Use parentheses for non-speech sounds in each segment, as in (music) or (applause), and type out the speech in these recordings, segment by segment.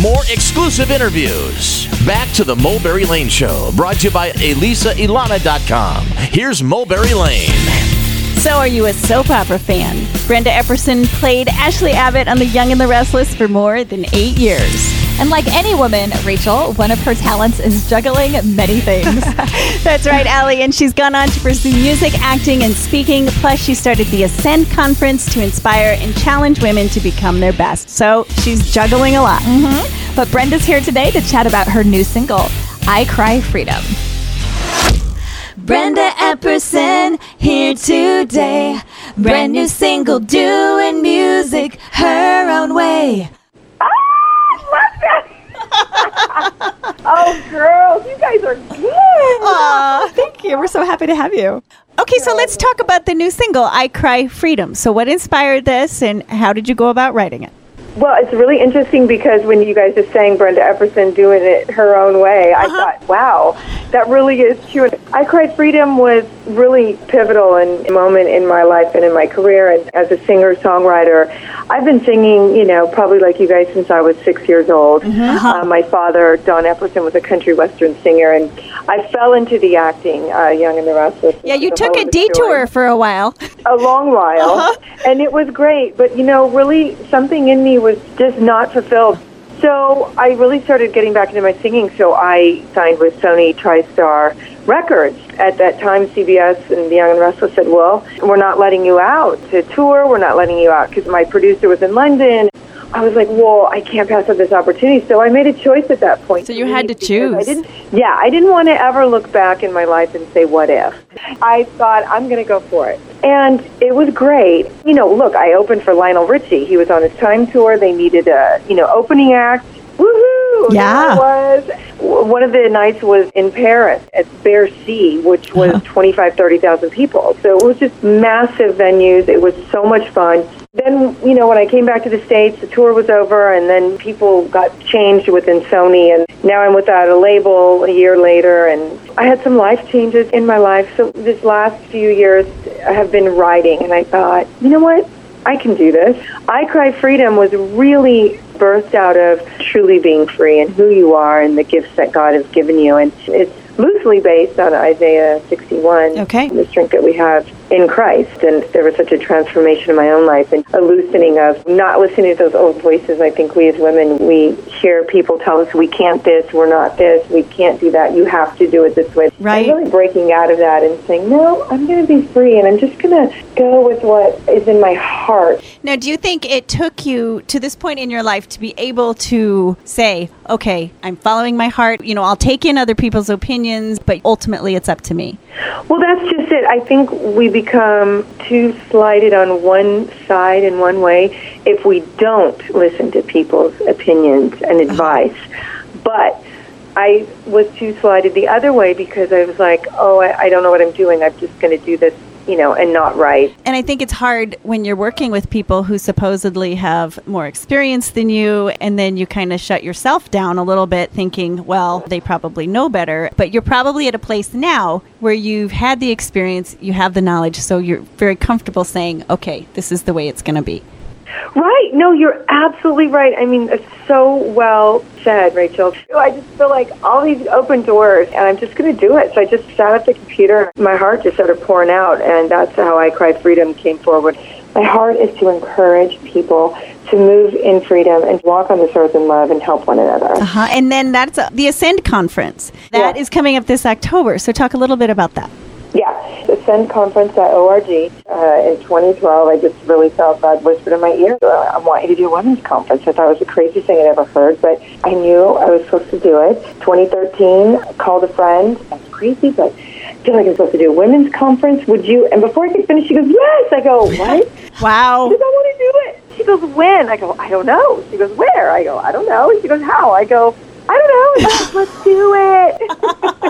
more exclusive interviews. Back to the Mulberry Lane Show, brought to you by ElisaIlana.com. Here's Mulberry Lane. So, are you a soap opera fan? Brenda Epperson played Ashley Abbott on The Young and the Restless for more than eight years. And like any woman, Rachel, one of her talents is juggling many things. (laughs) That's right, Allie. And she's gone on to pursue music, acting, and speaking. Plus, she started the Ascend Conference to inspire and challenge women to become their best. So she's juggling a lot. Mm-hmm. But Brenda's here today to chat about her new single, I Cry Freedom. Brenda Epperson here today. Brand new single, doing music her own way. (laughs) oh, girls, you guys are good. Aw, thank you. We're so happy to have you. Okay, so let's talk about the new single, I Cry Freedom. So, what inspired this and how did you go about writing it? Well, it's really interesting because when you guys are saying Brenda Epperson doing it her own way, I Uh-huh. thought, wow, that really is true. I Cried Freedom was really pivotal and moment in my life and in my career. And as a singer songwriter, I've been singing, you know, probably like you guys since I was six years old. Uh, my father, Don Epperson, was a country western singer, and I fell into the acting, uh, Young and the Restless. Yeah, you took a detour for a while. a long while, and it was great. But you know, really, something in me was just not fulfilled. So I really started getting back into my singing. So I signed with Sony TriStar Records. At that time, CBS and The Young and the Restless said, "Well, we're not letting you out to tour. We're not letting you out because my producer was in London." I was like, "Well, I can't pass up this opportunity." So I made a choice at that point. So you had to choose. I didn't, yeah, I didn't want to ever look back in my life and say, "What if?" I thought I'm going to go for it. And it was great. You know, look, I opened for Lionel Richie. He was on his time tour. They needed a, you know, opening act. Yeah. There was. One of the nights was in Paris at Bercy, which was uh-huh. 25, 30,000 people. So it was just massive venues. It was so much fun. Then, you know, when I came back to the States, the tour was over, and then people got changed within Sony, and now I'm without a label a year later, and I had some life changes in my life. So this last few years, I have been writing, and I thought, you know what? I can do this. I Cry Freedom was really birthed out of truly being free and who you are and the gifts that God has given you. And it's loosely based on Isaiah 61, Okay. the strength that we have in Christ. And there was such a transformation in my own life and a loosening of not listening to those old voices. I think we as women, we hear people tell us we can't this, we're not this, we can't do that, you have to do it this way. Right. And really breaking out of that and saying, no, I'm going to be free and I'm just going to go with what is in my heart. Now, do you think it took you to this point in your life to be able to say, okay, I'm following my heart, you know, I'll take in other people's opinions, but ultimately it's up to me? Well, that's just it. I think we become too slighted on one side in one way if we don't listen to people's opinions and uh-huh. advice. But I was too slighted the other way because I was like, oh, I, I don't know what I'm doing. I'm just going to do this, you know, and not right. And I think it's hard when you're working with people who supposedly have more experience than you, and then you kind of shut yourself down a little bit, thinking, well, they probably know better. But you're probably at a place now where you've had the experience, you have the knowledge, so you're very comfortable saying, okay, this is the way it's going to be. Right. No, you're absolutely right. I mean, it's so well said, Rachel. I just feel like all these open doors, and I'm just going to do it. So I just sat at the computer. My heart just started pouring out, and that's how I Cry Freedom came forward. My heart is to encourage people to move in freedom and walk on this earth in love and help one another. Uh-huh. And then that's uh, the Ascend conference. that Yeah. is coming up this October. So talk a little bit about that. Ascendconference.org. Uh, in 2012, I just really felt God whispered in my ear, "Uh, I want you to do a women's conference. I thought it was the craziest thing I'd ever heard, but I knew I was supposed to do it. 2013, I called a friend. That's crazy, but I feel like I'm supposed to do a women's conference. Would you? And before I could finish, she goes, yes. I go, what? Wow. She goes, I want to do it. She goes, when? I go, I don't know. She goes, where? I go, I don't know. She goes, how? I go, I don't know. Goes, let's do it. (laughs)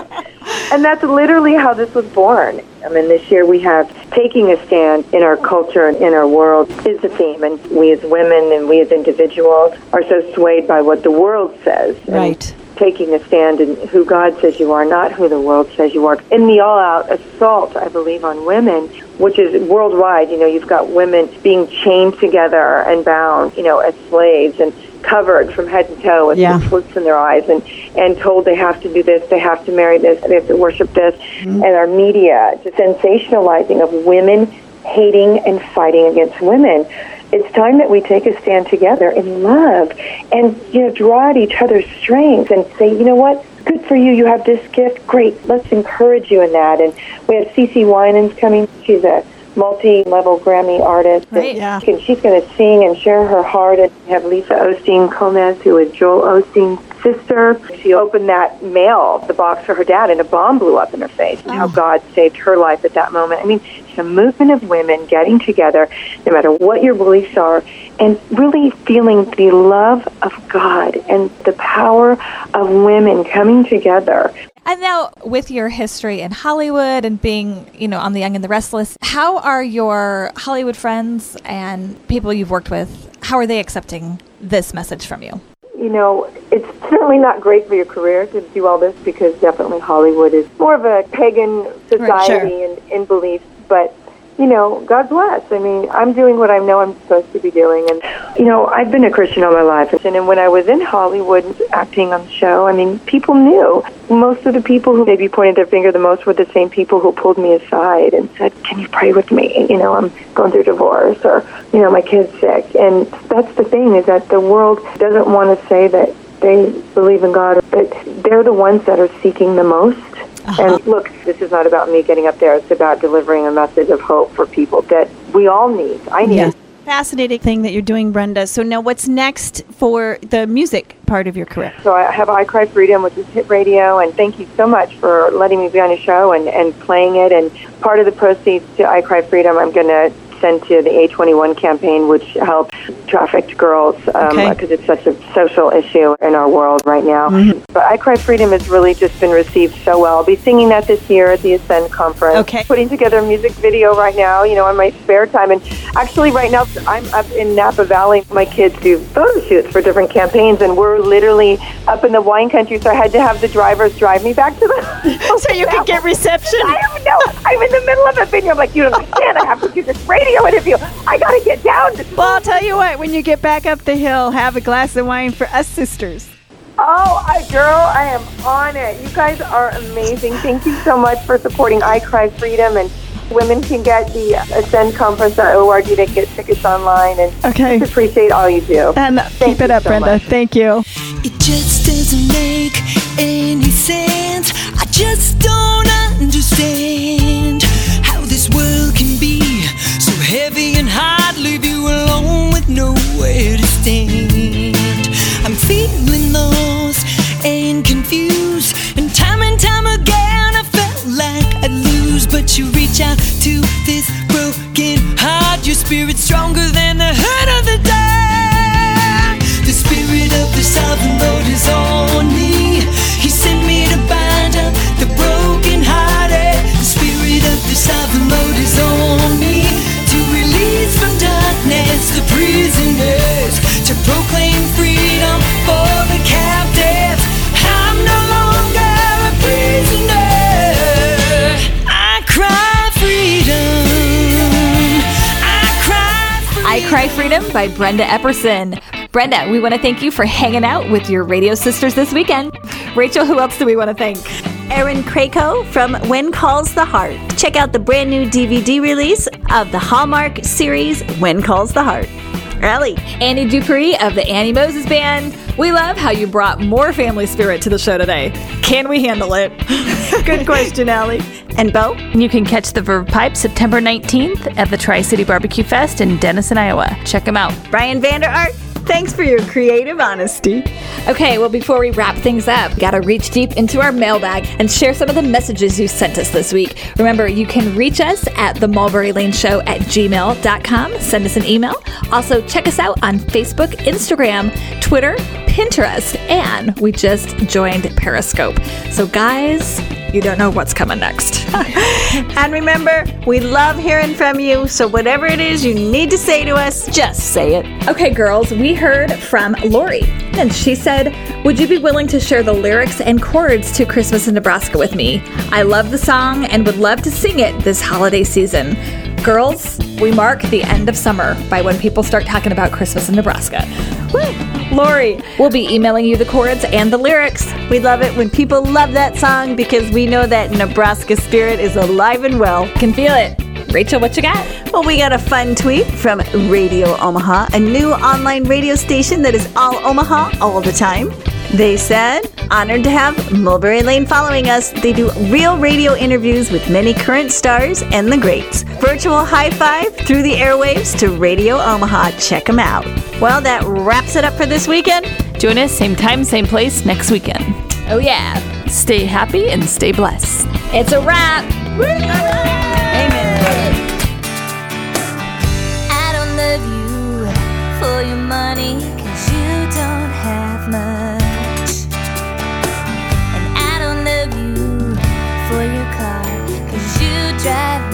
and that's literally how this was born. I mean, this year we have taking a stand in our culture and in our world is the theme. And we as women and we as individuals are so swayed by what the world says. Right. taking a stand in who God says you are, not who the world says you are. In the all-out assault, I believe, on women, which is worldwide. You know, you've got women being chained together and bound, you know, as slaves, and covered from head to toe with Yeah. slits in their eyes and, and told they have to do this, they have to marry this, they have to worship this. Mm-hmm. And our media, just sensationalizing of women hating and fighting against women. It's time that we take a stand together in love and you know draw at each other's strengths and say, you know what, good for you. You have this gift. Great. Let's encourage you in that. And we have Cece Winans coming. She's a multi-level Grammy artist. Right. And, Yeah. she's going to sing and share her heart. And we have Lisa Osteen Comes, who is Joel Osteen's sister. She opened that mail, the box for her dad, and a bomb blew up in her face. And how oh. God saved her life at that moment. I mean, it's a movement of women getting together, no matter what your beliefs are, and really feeling the love of God and the power of women coming together. And now, with your history in Hollywood and being, you know, on The Young and the Restless, how are your Hollywood friends and people you've worked with? How are they accepting this message from you? you know, it's certainly not great for your career to do all this because definitely Hollywood is more of a pagan society and in beliefs. But you know, God bless. I mean, I'm doing what I know I'm supposed to be doing, and you know, I've been a Christian all my life. And when I was in Hollywood acting on the show, I mean, people knew. Most of the people who maybe pointed their finger the most were the same people who pulled me aside and said, "Can you pray with me? You know, I'm going through divorce, or you know, my kid's sick." And that's the thing is that the world doesn't want to say that they believe in God, but they're the ones that are seeking the most. Uh-huh. And look, this is not about me getting up there. It's about delivering a message of hope for people that we all need. I need. Yes. Fascinating thing that you're doing, Brenda. So now what's next for the music part of your career? So I have I Cry Freedom, which is hit radio, and thank you so much for letting me be on your show and, and playing it. And part of the proceeds to I Cry Freedom, I'm going to send to the A21 campaign, which helps trafficked girls because Okay. it's such a social issue in our world right now. Mm-hmm. But I Cry Freedom has really just been received so well. I'll be singing that this year at the Ascend conference. Okay. Putting together a music video right now, you know, on my spare time. And actually, right now, I'm up in Napa Valley. My kids do photo shoots for different campaigns, and we're literally up in the wine country. So I had to have the drivers drive me back to the. (laughs) So you can get reception. I don't know. I'm in the middle of a video. I'm like, you don't understand. I have to do this radio interview. I got to get down. To- Well, I'll tell you what, when you get back up the hill, have a glass of wine for us sisters. oh, I, girl, I am on it. You guys are amazing. Thank you so much for supporting I Cry Freedom. And women can get the Ascend ascendconference.org to get tickets online. And Okay. just appreciate all you do. And Thank keep it up, so Brenda. much. Thank you. It just doesn't make any sense. I just don't understand heavy and hard, leave you alone with nowhere to stand. Freedom by Brenda Epperson. Brenda, we want to thank you for hanging out with your radio sisters this weekend. Rachel, who else do we want to thank? Erin Krakow from When Calls the Heart. Check out the brand new DVD release of the Hallmark series When Calls the Heart. Ellie. Annie Dupree of the Annie Moses Band. We love how you brought more family spirit to the show today. Can we handle it? (laughs) Good question, Allie. And Bo. You can catch the Verve Pipe September 19th at the Tri City Barbecue Fest in Denison, Iowa. Check them out. Brian Vander Ark. Thanks for your creative honesty. Okay, well, before we wrap things up, gotta reach deep into our mailbag and share some of the messages you sent us this week. Remember, you can reach us at the Mulberry Lane Show at gmail.com. Send us an email. Also, check us out on Facebook, Instagram, Twitter, Pinterest, and we just joined Periscope. So, guys, you don't know what's coming next. (laughs) And remember, we love hearing from you. So whatever it is you need to say to us, just say it. Okay, girls, we heard from Lori, and she said, Would you be willing to share the lyrics and chords to Christmas in Nebraska with me? I love the song and would love to sing it this holiday season. Girls, we mark the end of summer by when people start talking about Christmas in Nebraska. Woo! Lori, we'll be emailing you the chords and the lyrics. We love it when people love that song because we know that Nebraska spirit is alive and well. Can feel it. Rachel, what you got? Well, we got a fun tweet from Radio Omaha, a new online radio station that is all Omaha all the time. They said, honored to have Mulberry Lane following us. They do real radio interviews with many current stars and the greats. Virtual high five through the airwaves to Radio Omaha. Check them out. Well, that wraps it up for this weekend. Join us same time, same place next weekend. Oh, yeah. Stay happy and stay blessed. It's a wrap. Amen. I don't love you for your money, drive